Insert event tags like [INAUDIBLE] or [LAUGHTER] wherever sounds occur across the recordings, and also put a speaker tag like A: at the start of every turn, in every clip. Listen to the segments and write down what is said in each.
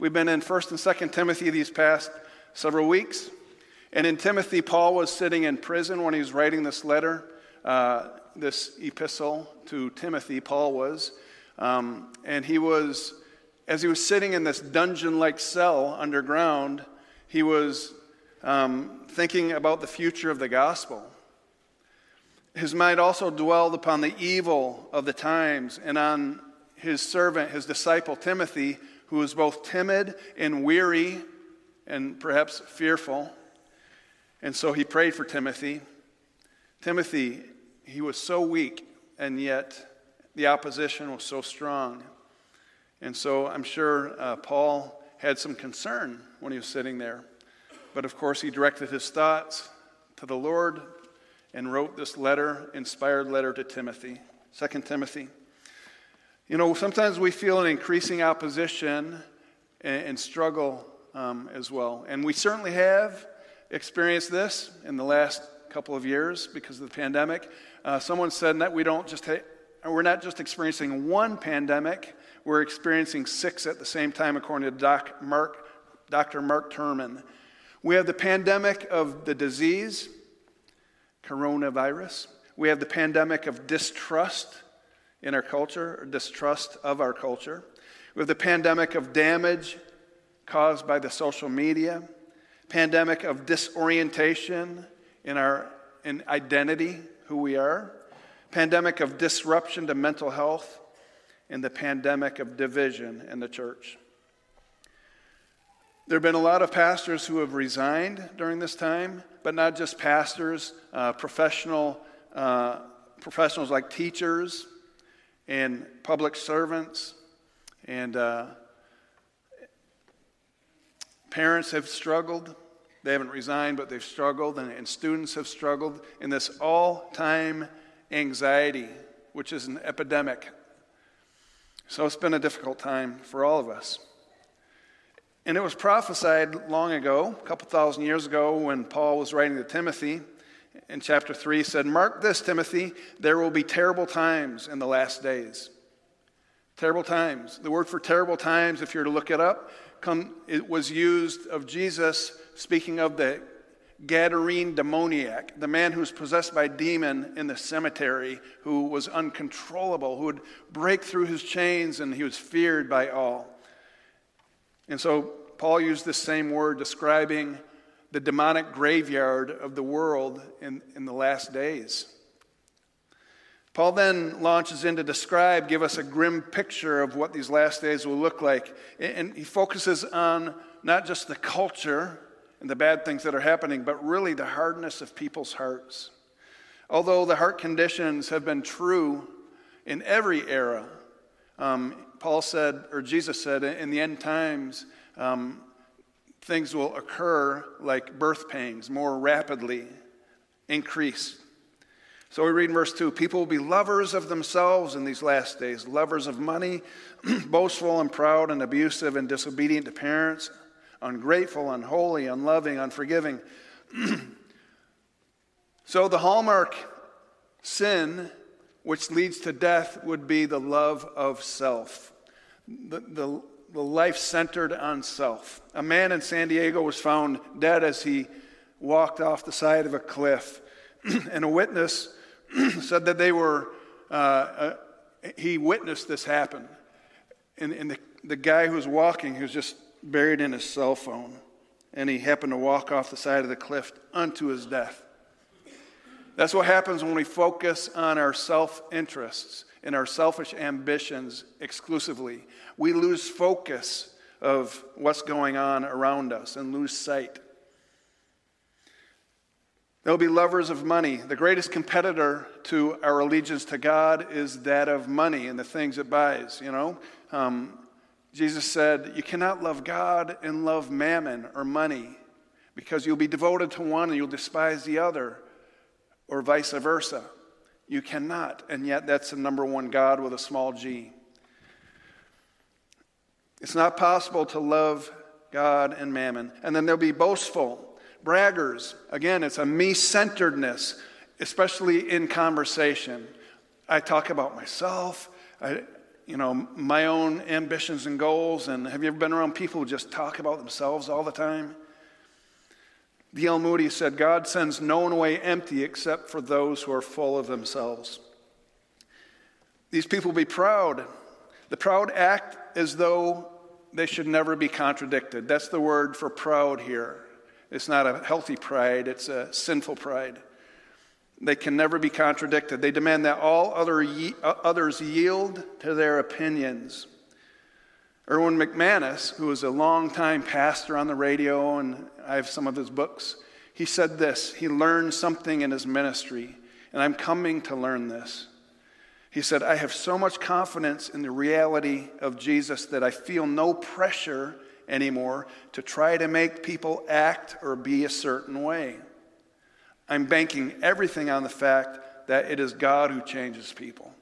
A: We've been in 1st and 2nd Timothy these past several weeks. And in Timothy, Paul was sitting in prison when he was writing this letter, uh, this epistle to Timothy, Paul was. Um, and he was, as he was sitting in this dungeon like cell underground, he was um, thinking about the future of the gospel. His mind also dwelled upon the evil of the times and on his servant, his disciple Timothy, who was both timid and weary and perhaps fearful. And so he prayed for Timothy. Timothy, he was so weak, and yet the opposition was so strong. And so I'm sure uh, Paul had some concern when he was sitting there. But of course, he directed his thoughts to the Lord and wrote this letter, inspired letter to Timothy, 2 Timothy. You know, sometimes we feel an increasing opposition and, and struggle um, as well. And we certainly have experienced this in the last couple of years because of the pandemic. Uh, someone said that we don't just ha- we're not just experiencing one pandemic, we're experiencing six at the same time, according to Doc Mark, Dr. Mark Turman. We have the pandemic of the disease, coronavirus. We have the pandemic of distrust in our culture, distrust of our culture. We have the pandemic of damage caused by the social media, pandemic of disorientation in our in identity, who we are, pandemic of disruption to mental health, and the pandemic of division in the church. There have been a lot of pastors who have resigned during this time, but not just pastors, uh, professional uh, professionals like teachers, and public servants and uh, parents have struggled. They haven't resigned, but they've struggled, and, and students have struggled in this all time anxiety, which is an epidemic. So it's been a difficult time for all of us. And it was prophesied long ago, a couple thousand years ago, when Paul was writing to Timothy in chapter 3 said, Mark this, Timothy, there will be terrible times in the last days. Terrible times. The word for terrible times, if you're to look it up, come, it was used of Jesus speaking of the Gadarene demoniac, the man who was possessed by a demon in the cemetery, who was uncontrollable, who would break through his chains, and he was feared by all. And so Paul used this same word describing the demonic graveyard of the world in, in the last days. Paul then launches in to describe, give us a grim picture of what these last days will look like. And he focuses on not just the culture and the bad things that are happening, but really the hardness of people's hearts. Although the heart conditions have been true in every era, um, Paul said, or Jesus said, in the end times, um, things will occur like birth pains more rapidly, increase. So we read in verse 2 People will be lovers of themselves in these last days, lovers of money, [CLEARS THROAT] boastful and proud and abusive and disobedient to parents, ungrateful, unholy, unloving, unforgiving. [CLEARS THROAT] so the hallmark sin which leads to death would be the love of self. The, the, the life centered on self. A man in San Diego was found dead as he walked off the side of a cliff. [CLEARS THROAT] and a witness [CLEARS THROAT] said that they were, uh, uh, he witnessed this happen. And, and the, the guy who was walking, was just buried in his cell phone. And he happened to walk off the side of the cliff unto his death. That's what happens when we focus on our self interests and our selfish ambitions exclusively. We lose focus of what's going on around us and lose sight. They'll be lovers of money. The greatest competitor to our allegiance to God is that of money and the things it buys, you know. Um, Jesus said, You cannot love God and love mammon or money because you'll be devoted to one and you'll despise the other, or vice versa. You cannot. And yet, that's the number one God with a small g. It's not possible to love God and mammon. And then they'll be boastful, braggers. Again, it's a me centeredness, especially in conversation. I talk about myself. I, you know, my own ambitions and goals. And have you ever been around people who just talk about themselves all the time? D.L. Moody said, God sends no one away empty except for those who are full of themselves. These people be proud. The proud act as though they should never be contradicted. That's the word for proud here. It's not a healthy pride, it's a sinful pride. They can never be contradicted. They demand that all other ye- uh, others yield to their opinions. Erwin McManus, who was a longtime pastor on the radio, and I have some of his books, he said this. He learned something in his ministry, and I'm coming to learn this. He said, I have so much confidence in the reality of Jesus that I feel no pressure anymore to try to make people act or be a certain way. I'm banking everything on the fact that it is God who changes people.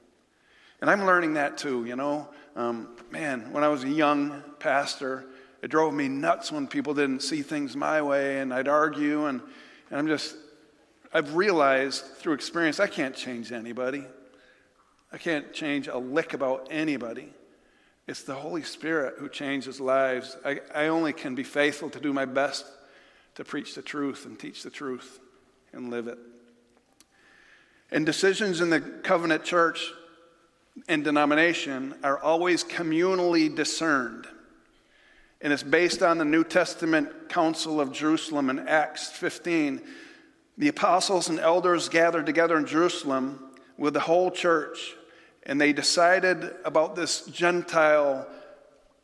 A: And I'm learning that too, you know. Um, man, when I was a young pastor, it drove me nuts when people didn't see things my way and I'd argue. And, and I'm just, I've realized through experience, I can't change anybody. I can't change a lick about anybody. It's the Holy Spirit who changes lives. I, I only can be faithful to do my best to preach the truth and teach the truth and live it. And decisions in the covenant church and denomination are always communally discerned. And it's based on the New Testament Council of Jerusalem in Acts 15. The apostles and elders gathered together in Jerusalem with the whole church and they decided about this Gentile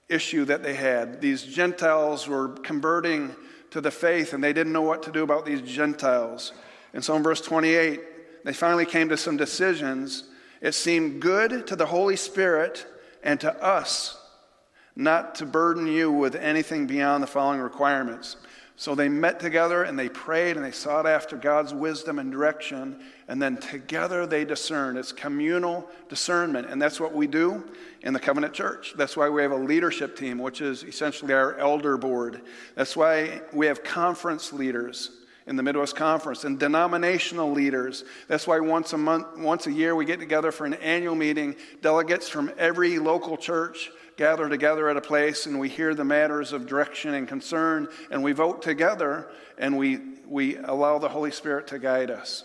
A: issue that they had. These Gentiles were converting to the faith, and they didn't know what to do about these Gentiles. And so in verse 28, they finally came to some decisions. It seemed good to the Holy Spirit and to us not to burden you with anything beyond the following requirements so they met together and they prayed and they sought after God's wisdom and direction, and then together they discerned. It's communal discernment, and that's what we do in the covenant church. That's why we have a leadership team, which is essentially our elder board. That's why we have conference leaders in the Midwest Conference and denominational leaders. That's why once a month, once a year, we get together for an annual meeting. Delegates from every local church gather together at a place and we hear the matters of direction and concern and we vote together and we, we allow the Holy Spirit to guide us.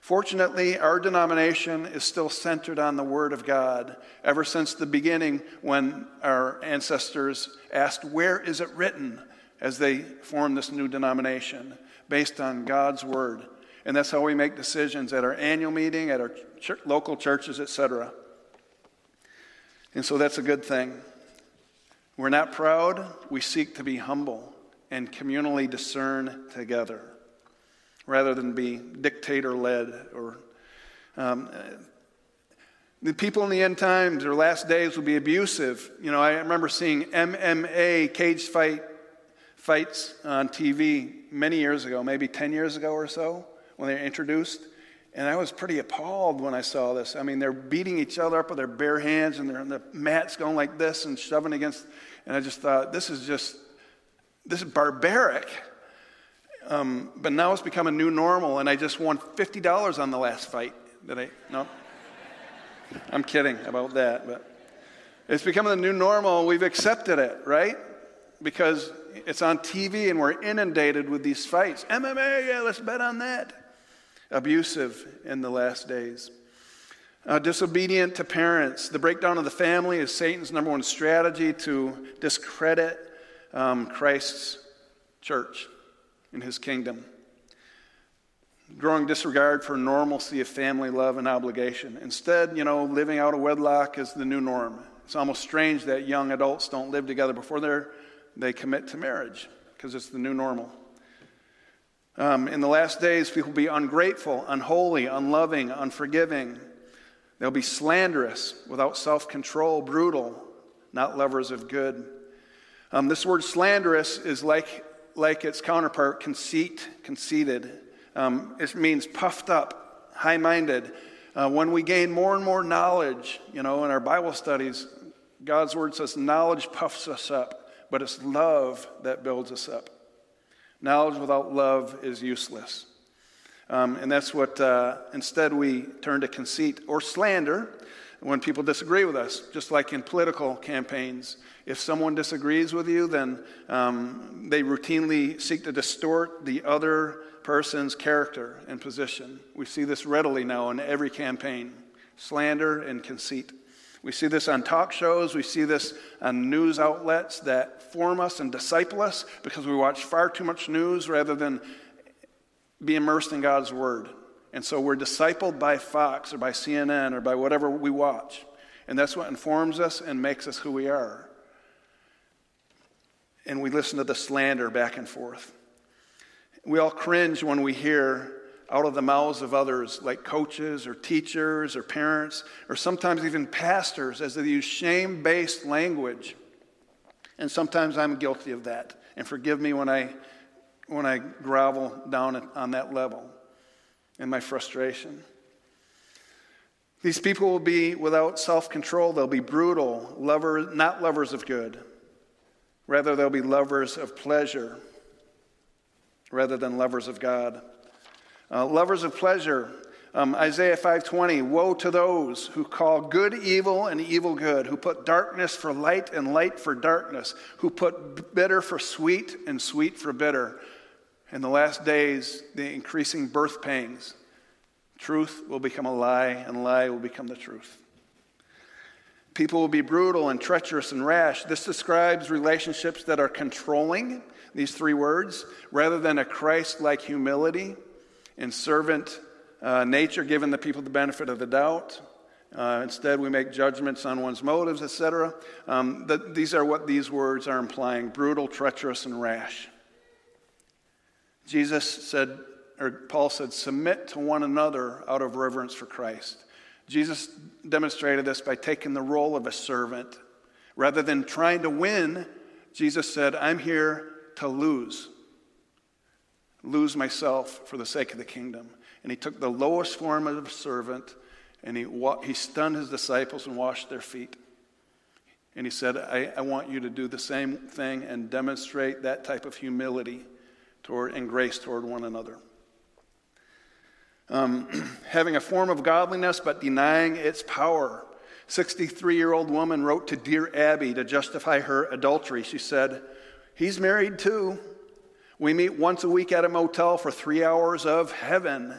A: Fortunately, our denomination is still centered on the Word of God ever since the beginning when our ancestors asked, Where is it written? as they formed this new denomination based on God's Word. And that's how we make decisions at our annual meeting, at our ch- local churches, etc. And so that's a good thing. We're not proud, we seek to be humble and communally discern together rather than be dictator led or. Um, the people in the end times or last days will be abusive. You know, I remember seeing MMA cage fight fights on TV many years ago, maybe 10 years ago or so, when they were introduced. And I was pretty appalled when I saw this. I mean, they're beating each other up with their bare hands and on the mats going like this and shoving against. And I just thought, this is just, this is barbaric. Um, but now it's become a new normal, and I just won $50 on the last fight. Did I? No? I'm kidding about that, but it's become the new normal. We've accepted it, right? Because it's on TV and we're inundated with these fights. MMA, yeah, let's bet on that abusive in the last days. Uh, disobedient to parents. The breakdown of the family is Satan's number one strategy to discredit um, Christ's church in his kingdom. Growing disregard for normalcy of family love and obligation. Instead, you know, living out of wedlock is the new norm. It's almost strange that young adults don't live together before they commit to marriage because it's the new normal. Um, in the last days, people will be ungrateful, unholy, unloving, unforgiving. They'll be slanderous, without self control, brutal, not lovers of good. Um, this word slanderous is like, like its counterpart, conceit, conceited. Um, it means puffed up, high minded. Uh, when we gain more and more knowledge, you know, in our Bible studies, God's word says knowledge puffs us up, but it's love that builds us up. Knowledge without love is useless. Um, and that's what, uh, instead, we turn to conceit or slander. when people disagree with us, just like in political campaigns. If someone disagrees with you, then um, they routinely seek to distort the other person's character and position. We see this readily now in every campaign slander and conceit. We see this on talk shows, we see this on news outlets that form us and disciple us because we watch far too much news rather than be immersed in God's Word. And so we're discipled by Fox or by CNN or by whatever we watch. And that's what informs us and makes us who we are. And we listen to the slander back and forth. We all cringe when we hear out of the mouths of others, like coaches or teachers or parents, or sometimes even pastors, as they use shame based language. And sometimes I'm guilty of that. And forgive me when I, when I grovel down on that level and my frustration. These people will be without self control. They'll be brutal, lover, not lovers of good. Rather, they'll be lovers of pleasure rather than lovers of God. Uh, lovers of pleasure. Um, Isaiah 5:20, woe to those who call good evil and evil good, who put darkness for light and light for darkness, who put bitter for sweet and sweet for bitter. In the last days, the increasing birth pangs. Truth will become a lie, and lie will become the truth. People will be brutal and treacherous and rash. This describes relationships that are controlling, these three words, rather than a Christ like humility and servant uh, nature, giving the people the benefit of the doubt. Uh, instead, we make judgments on one's motives, etc. Um, the, these are what these words are implying brutal, treacherous, and rash. Jesus said, or Paul said, submit to one another out of reverence for Christ. Jesus demonstrated this by taking the role of a servant. Rather than trying to win, Jesus said, I'm here to lose. Lose myself for the sake of the kingdom. And he took the lowest form of a servant and he, he stunned his disciples and washed their feet. And he said, I, I want you to do the same thing and demonstrate that type of humility toward, and grace toward one another. Um, [CLEARS THROAT] having a form of godliness but denying its power. 63 year old woman wrote to Dear Abby to justify her adultery. She said, He's married too. We meet once a week at a motel for three hours of heaven.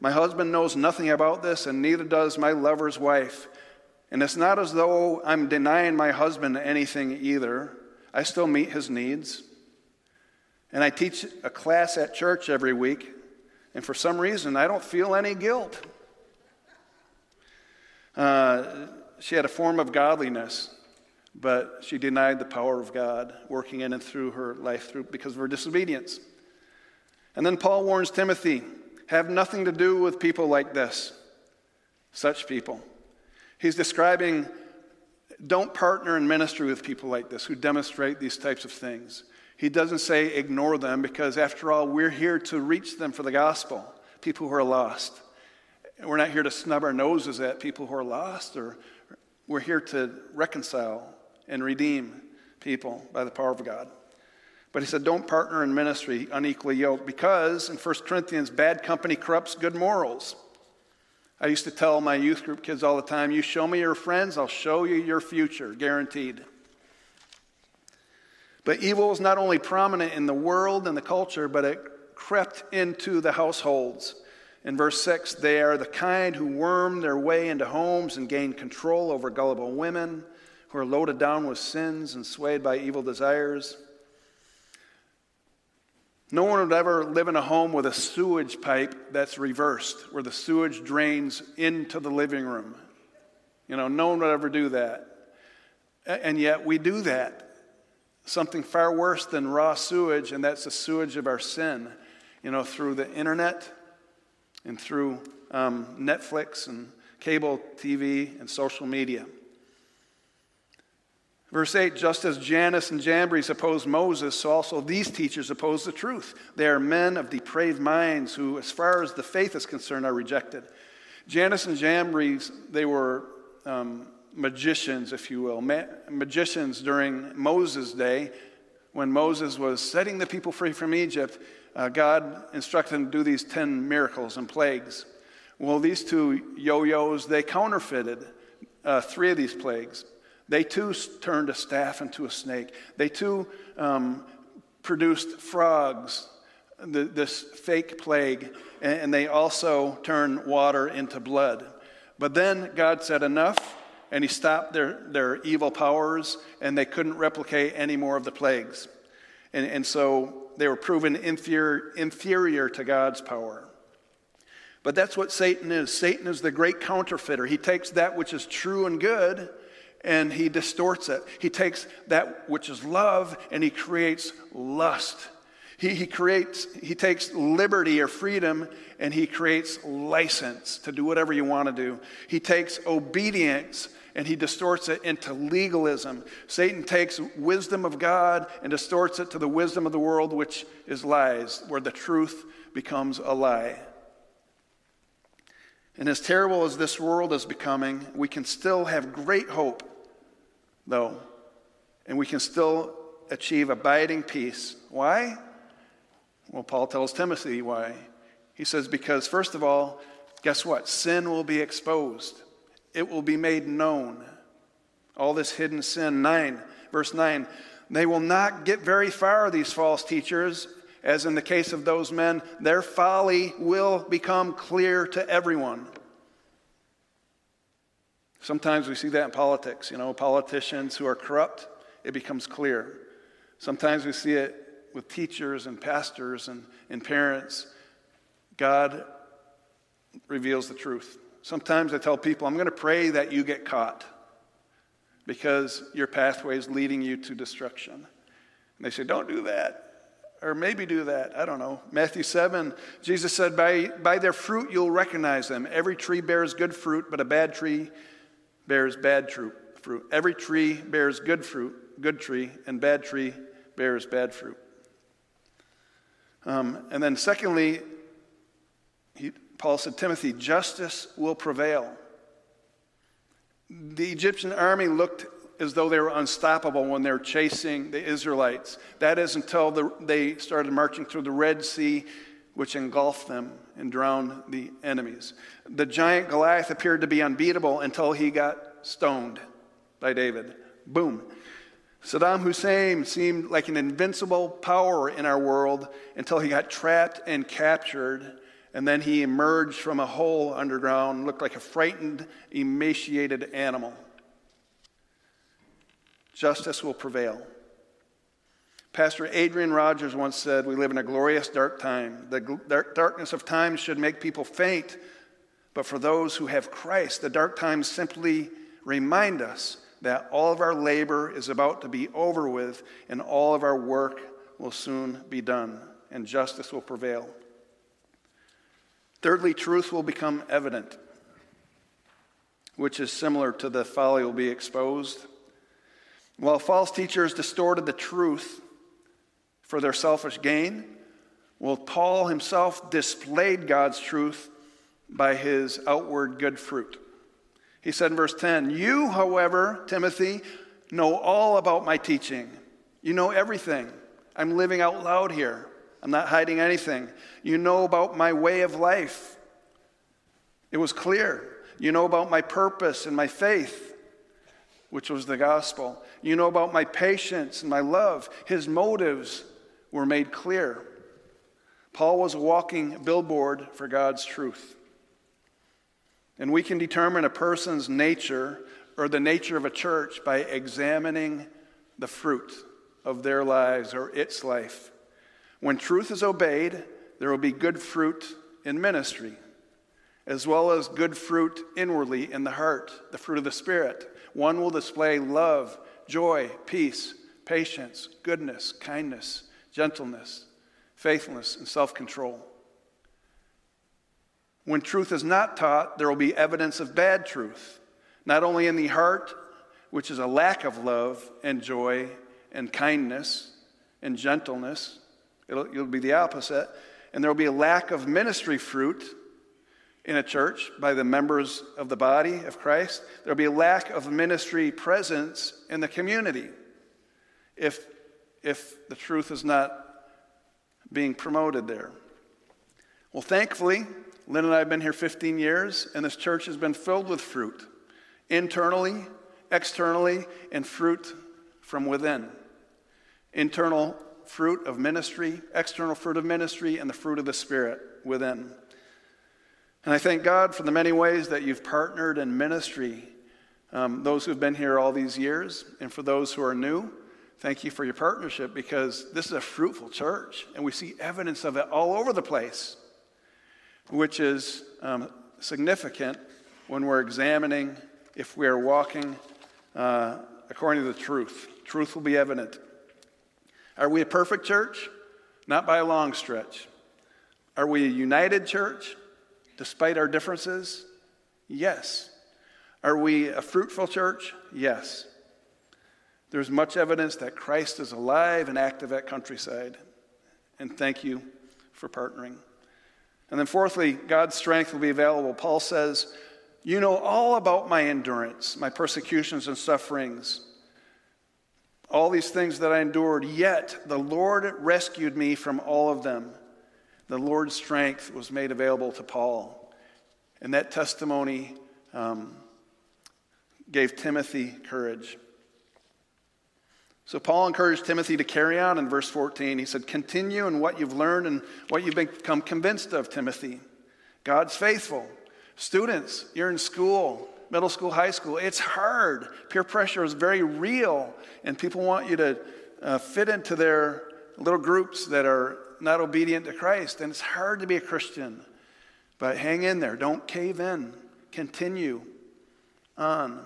A: My husband knows nothing about this, and neither does my lover's wife. And it's not as though I'm denying my husband anything either. I still meet his needs. And I teach a class at church every week, and for some reason, I don't feel any guilt. Uh, she had a form of godliness, but she denied the power of God working in and through her life through, because of her disobedience. And then Paul warns Timothy have nothing to do with people like this, such people. He's describing don't partner in ministry with people like this who demonstrate these types of things. He doesn't say ignore them because, after all, we're here to reach them for the gospel, people who are lost. We're not here to snub our noses at people who are lost, or we're here to reconcile and redeem people by the power of God. But he said, don't partner in ministry unequally yoked because in 1 Corinthians, bad company corrupts good morals. I used to tell my youth group kids all the time, you show me your friends, I'll show you your future, guaranteed. But evil was not only prominent in the world and the culture, but it crept into the households. In verse 6, they are the kind who worm their way into homes and gain control over gullible women who are loaded down with sins and swayed by evil desires. No one would ever live in a home with a sewage pipe that's reversed, where the sewage drains into the living room. You know, no one would ever do that. And yet we do that something far worse than raw sewage, and that's the sewage of our sin, you know, through the internet and through um, Netflix and cable TV and social media. Verse 8 Just as Jannes and Jambres opposed Moses, so also these teachers oppose the truth. They are men of depraved minds who, as far as the faith is concerned, are rejected. Jannes and Jambres, they were um, magicians, if you will, Ma- magicians during Moses' day when Moses was setting the people free from Egypt. Uh, God instructed him to do these 10 miracles and plagues. Well, these two yo yos, they counterfeited uh, three of these plagues. They too turned a staff into a snake. They too um, produced frogs, the, this fake plague, and, and they also turned water into blood. But then God said, Enough, and He stopped their, their evil powers, and they couldn't replicate any more of the plagues. And, and so they were proven inferior, inferior to God's power. But that's what Satan is. Satan is the great counterfeiter. He takes that which is true and good and he distorts it. He takes that which is love and he creates lust. He, he creates, he takes liberty or freedom and he creates license to do whatever you want to do. He takes obedience and he distorts it into legalism. Satan takes wisdom of God and distorts it to the wisdom of the world, which is lies, where the truth becomes a lie. And as terrible as this world is becoming, we can still have great hope though, and we can still achieve abiding peace. Why? Well, Paul tells Timothy why. He says, because first of all, guess what? Sin will be exposed, it will be made known. All this hidden sin. 9, verse 9. They will not get very far, these false teachers, as in the case of those men. Their folly will become clear to everyone. Sometimes we see that in politics, you know, politicians who are corrupt, it becomes clear. Sometimes we see it with teachers and pastors and, and parents. God reveals the truth. Sometimes I tell people, I'm going to pray that you get caught because your pathway is leading you to destruction. And they say, Don't do that. Or maybe do that. I don't know. Matthew 7, Jesus said, by, by their fruit you'll recognize them. Every tree bears good fruit, but a bad tree bears bad fruit. Every tree bears good fruit, good tree, and bad tree bears bad fruit. Um, and then, secondly, he, Paul said, Timothy, justice will prevail. The Egyptian army looked as though they were unstoppable when they were chasing the Israelites. That is until the, they started marching through the Red Sea, which engulfed them and drown the enemies. The giant Goliath appeared to be unbeatable until he got stoned by David. Boom. Saddam Hussein seemed like an invincible power in our world until he got trapped and captured, and then he emerged from a hole underground, looked like a frightened, emaciated animal. Justice will prevail. Pastor Adrian Rogers once said, We live in a glorious dark time. The darkness of time should make people faint, but for those who have Christ, the dark times simply remind us that all of our labor is about to be over with and all of our work will soon be done and justice will prevail. Thirdly, truth will become evident, which is similar to the folly will be exposed. While false teachers distorted the truth, for their selfish gain? Well, Paul himself displayed God's truth by his outward good fruit. He said in verse 10 You, however, Timothy, know all about my teaching. You know everything. I'm living out loud here. I'm not hiding anything. You know about my way of life. It was clear. You know about my purpose and my faith, which was the gospel. You know about my patience and my love, his motives, were made clear. Paul was a walking billboard for God's truth. And we can determine a person's nature or the nature of a church by examining the fruit of their lives or its life. When truth is obeyed, there will be good fruit in ministry, as well as good fruit inwardly in the heart, the fruit of the Spirit. One will display love, joy, peace, patience, goodness, kindness gentleness, faithfulness, and self control. When truth is not taught, there will be evidence of bad truth, not only in the heart, which is a lack of love and joy and kindness and gentleness, it'll, it'll be the opposite. And there will be a lack of ministry fruit in a church by the members of the body of Christ. There'll be a lack of ministry presence in the community if if the truth is not being promoted there. Well, thankfully, Lynn and I have been here 15 years, and this church has been filled with fruit internally, externally, and fruit from within. Internal fruit of ministry, external fruit of ministry, and the fruit of the Spirit within. And I thank God for the many ways that you've partnered in ministry. Um, those who've been here all these years, and for those who are new, thank you for your partnership because this is a fruitful church, and we see evidence of it all over the place, which is um, significant when we're examining if we are walking uh, according to the truth. Truth will be evident. Are we a perfect church? Not by a long stretch. Are we a united church despite our differences? Yes. Are we a fruitful church? Yes. There's much evidence that Christ is alive and active at Countryside. And thank you for partnering. And then, fourthly, God's strength will be available. Paul says, You know all about my endurance, my persecutions and sufferings all these things that I endured, yet the Lord rescued me from all of them. The Lord's strength was made available to Paul. And that testimony um, gave Timothy courage. So Paul encouraged Timothy to carry on in verse 14. He said, Continue in what you've learned and what you've become convinced of, Timothy. God's faithful. Students, you're in school middle school, high school. It's hard. Peer pressure is very real, and people want you to uh, fit into their little groups that are not obedient to Christ. And it's hard to be a Christian. But hang in there. Don't cave in. Continue on.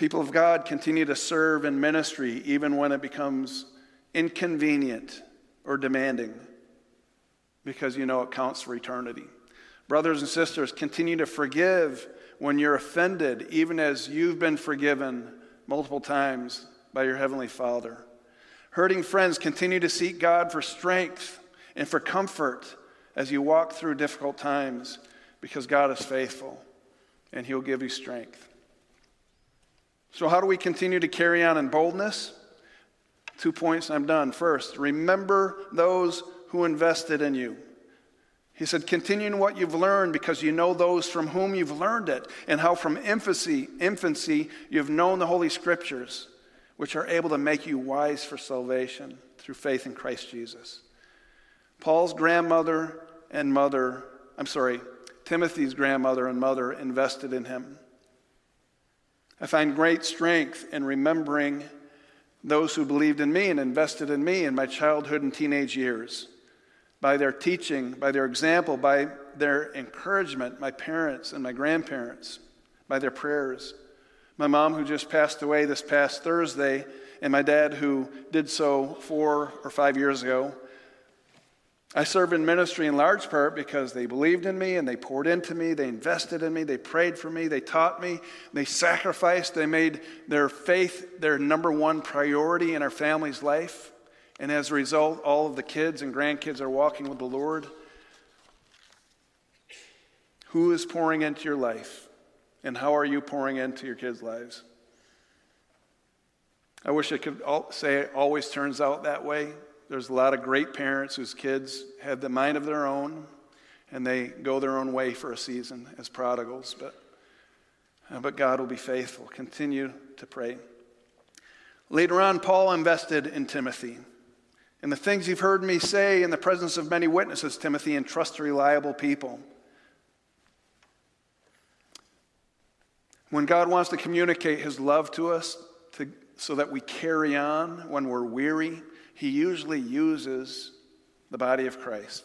A: People of God continue to serve in ministry even when it becomes inconvenient or demanding because you know it counts for eternity. Brothers and sisters, continue to forgive when you're offended, even as you've been forgiven multiple times by your Heavenly Father. Hurting friends, continue to seek God for strength and for comfort as you walk through difficult times because God is faithful and He'll give you strength. So, how do we continue to carry on in boldness? Two points, I'm done. First, remember those who invested in you. He said, Continue in what you've learned because you know those from whom you've learned it, and how from infancy, infancy you've known the Holy Scriptures, which are able to make you wise for salvation through faith in Christ Jesus. Paul's grandmother and mother, I'm sorry, Timothy's grandmother and mother invested in him. I find great strength in remembering those who believed in me and invested in me in my childhood and teenage years by their teaching, by their example, by their encouragement, my parents and my grandparents, by their prayers. My mom, who just passed away this past Thursday, and my dad, who did so four or five years ago. I serve in ministry in large part because they believed in me and they poured into me, they invested in me, they prayed for me, they taught me, they sacrificed, they made their faith their number one priority in our family's life. And as a result, all of the kids and grandkids are walking with the Lord. Who is pouring into your life? And how are you pouring into your kids' lives? I wish I could say it always turns out that way. There's a lot of great parents whose kids have the mind of their own and they go their own way for a season as prodigals. But, uh, but God will be faithful. Continue to pray. Later on, Paul invested in Timothy. And the things you've heard me say in the presence of many witnesses, Timothy, and trust reliable people. When God wants to communicate his love to us to, so that we carry on when we're weary, he usually uses the body of Christ.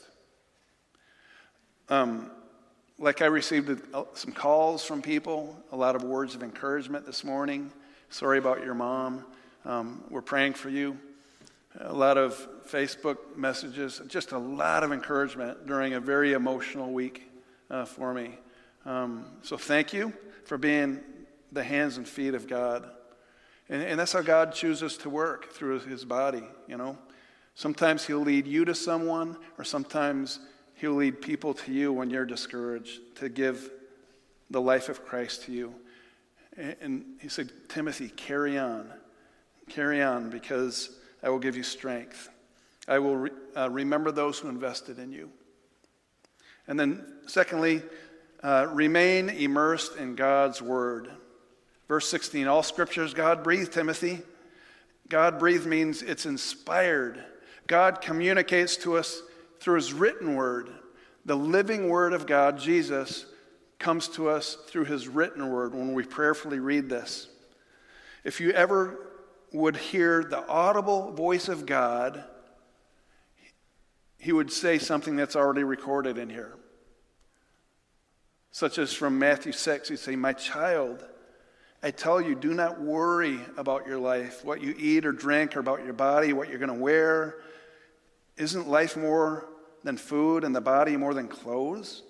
A: Um, like I received some calls from people, a lot of words of encouragement this morning. Sorry about your mom. Um, we're praying for you a lot of Facebook messages, just a lot of encouragement during a very emotional week uh, for me. Um, so thank you for being the hands and feet of God. And, and that's how God chooses to work through his body, you know. Sometimes he'll lead you to someone, or sometimes he'll lead people to you when you're discouraged to give the life of Christ to you. And, and he said, Timothy, carry on. Carry on because I will give you strength. I will re- uh, remember those who invested in you. And then, secondly, uh, remain immersed in God's word. Verse 16 All scriptures God breathed, Timothy. God breathed means it's inspired. God communicates to us through his written word. The living word of God, Jesus, comes to us through his written word when we prayerfully read this. If you ever would hear the audible voice of God, he would say something that's already recorded in here. Such as from Matthew 6, he'd say, My child, I tell you, do not worry about your life, what you eat or drink, or about your body, what you're going to wear. Isn't life more than food and the body more than clothes?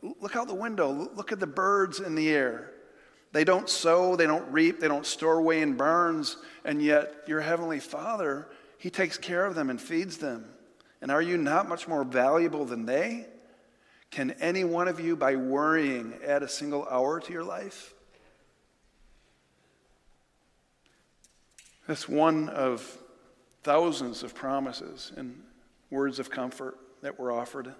A: Look out the window. Look at the birds in the air. They don't sow, they don't reap, they don't store away in barns, and yet your heavenly Father, He takes care of them and feeds them. And are you not much more valuable than they? Can any one of you, by worrying, add a single hour to your life? That's one of thousands of promises and words of comfort that were offered.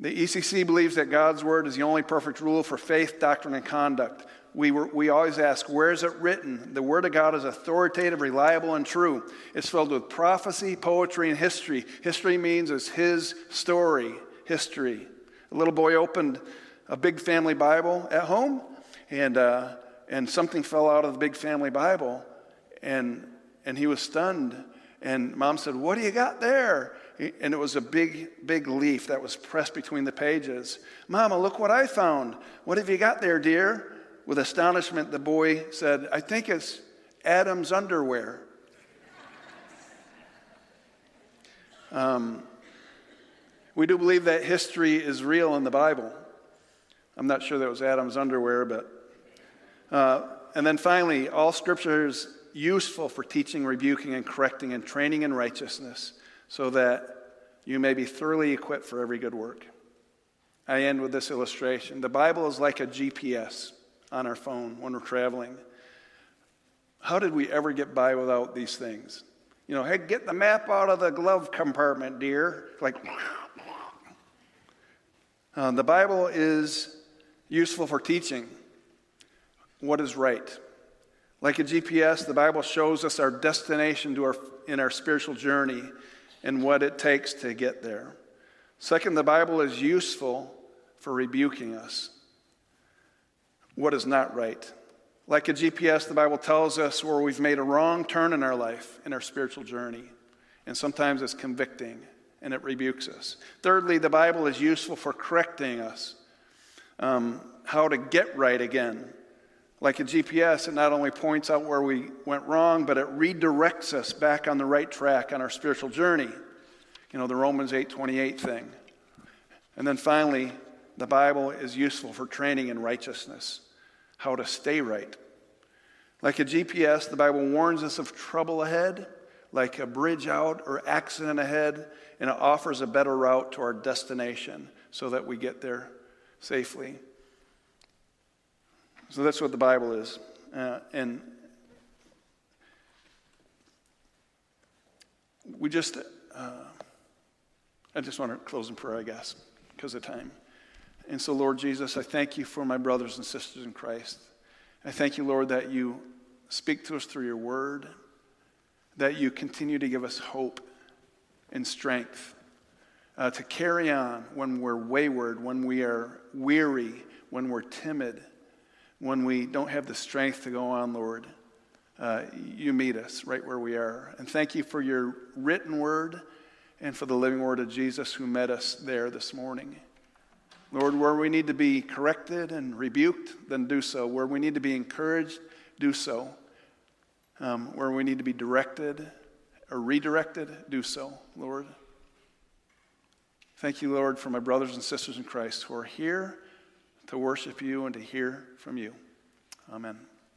A: The ECC believes that God's word is the only perfect rule for faith, doctrine, and conduct. We, were, we always ask, where is it written? The word of God is authoritative, reliable, and true. It's filled with prophecy, poetry, and history. History means it's his story, history. A little boy opened a big family Bible at home, and, uh, and something fell out of the big family Bible, and, and he was stunned. And mom said, What do you got there? And it was a big, big leaf that was pressed between the pages. Mama, look what I found. What have you got there, dear? With astonishment, the boy said, I think it's Adam's underwear. [LAUGHS] Um, we do believe that history is real in the Bible. I'm not sure that was Adam's underwear, but. Uh, and then finally, all scripture is useful for teaching, rebuking, and correcting, and training in righteousness, so that you may be thoroughly equipped for every good work. I end with this illustration. The Bible is like a GPS on our phone when we're traveling. How did we ever get by without these things? You know, hey, get the map out of the glove compartment, dear. Like, [LAUGHS] uh, the Bible is useful for teaching what is right. Like a GPS, the Bible shows us our destination our, in our spiritual journey and what it takes to get there. Second, the Bible is useful for rebuking us. What is not right? Like a GPS, the Bible tells us where we've made a wrong turn in our life, in our spiritual journey. And sometimes it's convicting and it rebukes us. Thirdly, the Bible is useful for correcting us, um, how to get right again. Like a GPS, it not only points out where we went wrong, but it redirects us back on the right track on our spiritual journey. You know, the Romans 8:28 thing. And then finally, the Bible is useful for training in righteousness, how to stay right. Like a GPS, the Bible warns us of trouble ahead, like a bridge out or accident ahead, and it offers a better route to our destination so that we get there safely. So that's what the Bible is. Uh, and we just, uh, I just want to close in prayer, I guess, because of time. And so, Lord Jesus, I thank you for my brothers and sisters in Christ. I thank you, Lord, that you speak to us through your word, that you continue to give us hope and strength uh, to carry on when we're wayward, when we are weary, when we're timid when we don't have the strength to go on, Lord, uh, you meet us right where we are. And thank you for your written word and for the living word of Jesus who met us there this morning. Lord, where we need to be corrected and rebuked, then do so. Where we need to be encouraged, do so. Um, where we need to be directed or redirected, do so, Lord. Thank you, Lord, for my brothers and sisters in Christ who are here to worship you and to hear from you. Amen.